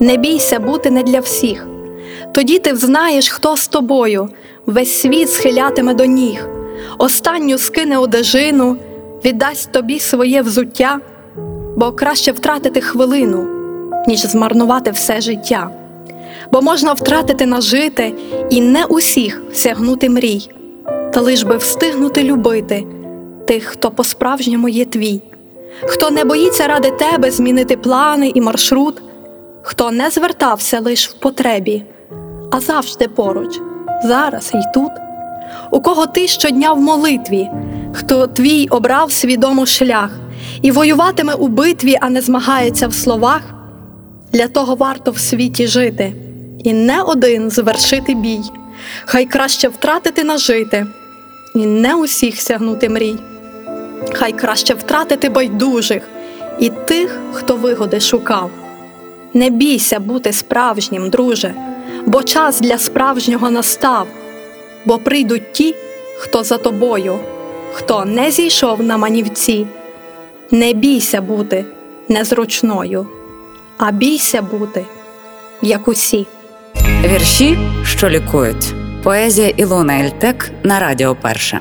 не бійся бути не для всіх. Тоді ти взнаєш, хто з тобою, весь світ схилятиме до ніг, останню скине одежину, віддасть тобі своє взуття, бо краще втратити хвилину, ніж змарнувати все життя. Бо можна втратити нажите і не усіх сягнути мрій, та лиш би встигнути любити тих, хто по-справжньому є твій хто не боїться ради тебе змінити плани і маршрут, хто не звертався лиш в потребі, а завжди поруч, зараз і тут, у кого ти щодня в молитві, хто твій обрав свідомо шлях і воюватиме у битві, а не змагається в словах, для того варто в світі жити, і не один звершити бій, хай краще втратити нажити, і не усіх сягнути мрій. Хай краще втратити байдужих і тих, хто вигоди шукав. Не бійся бути справжнім, друже, бо час для справжнього настав, бо прийдуть ті, хто за тобою, хто не зійшов на манівці. Не бійся бути незручною, а бійся бути, як усі. Вірші, що лікують. Поезія Ілона Ельтек на Радіо Перше.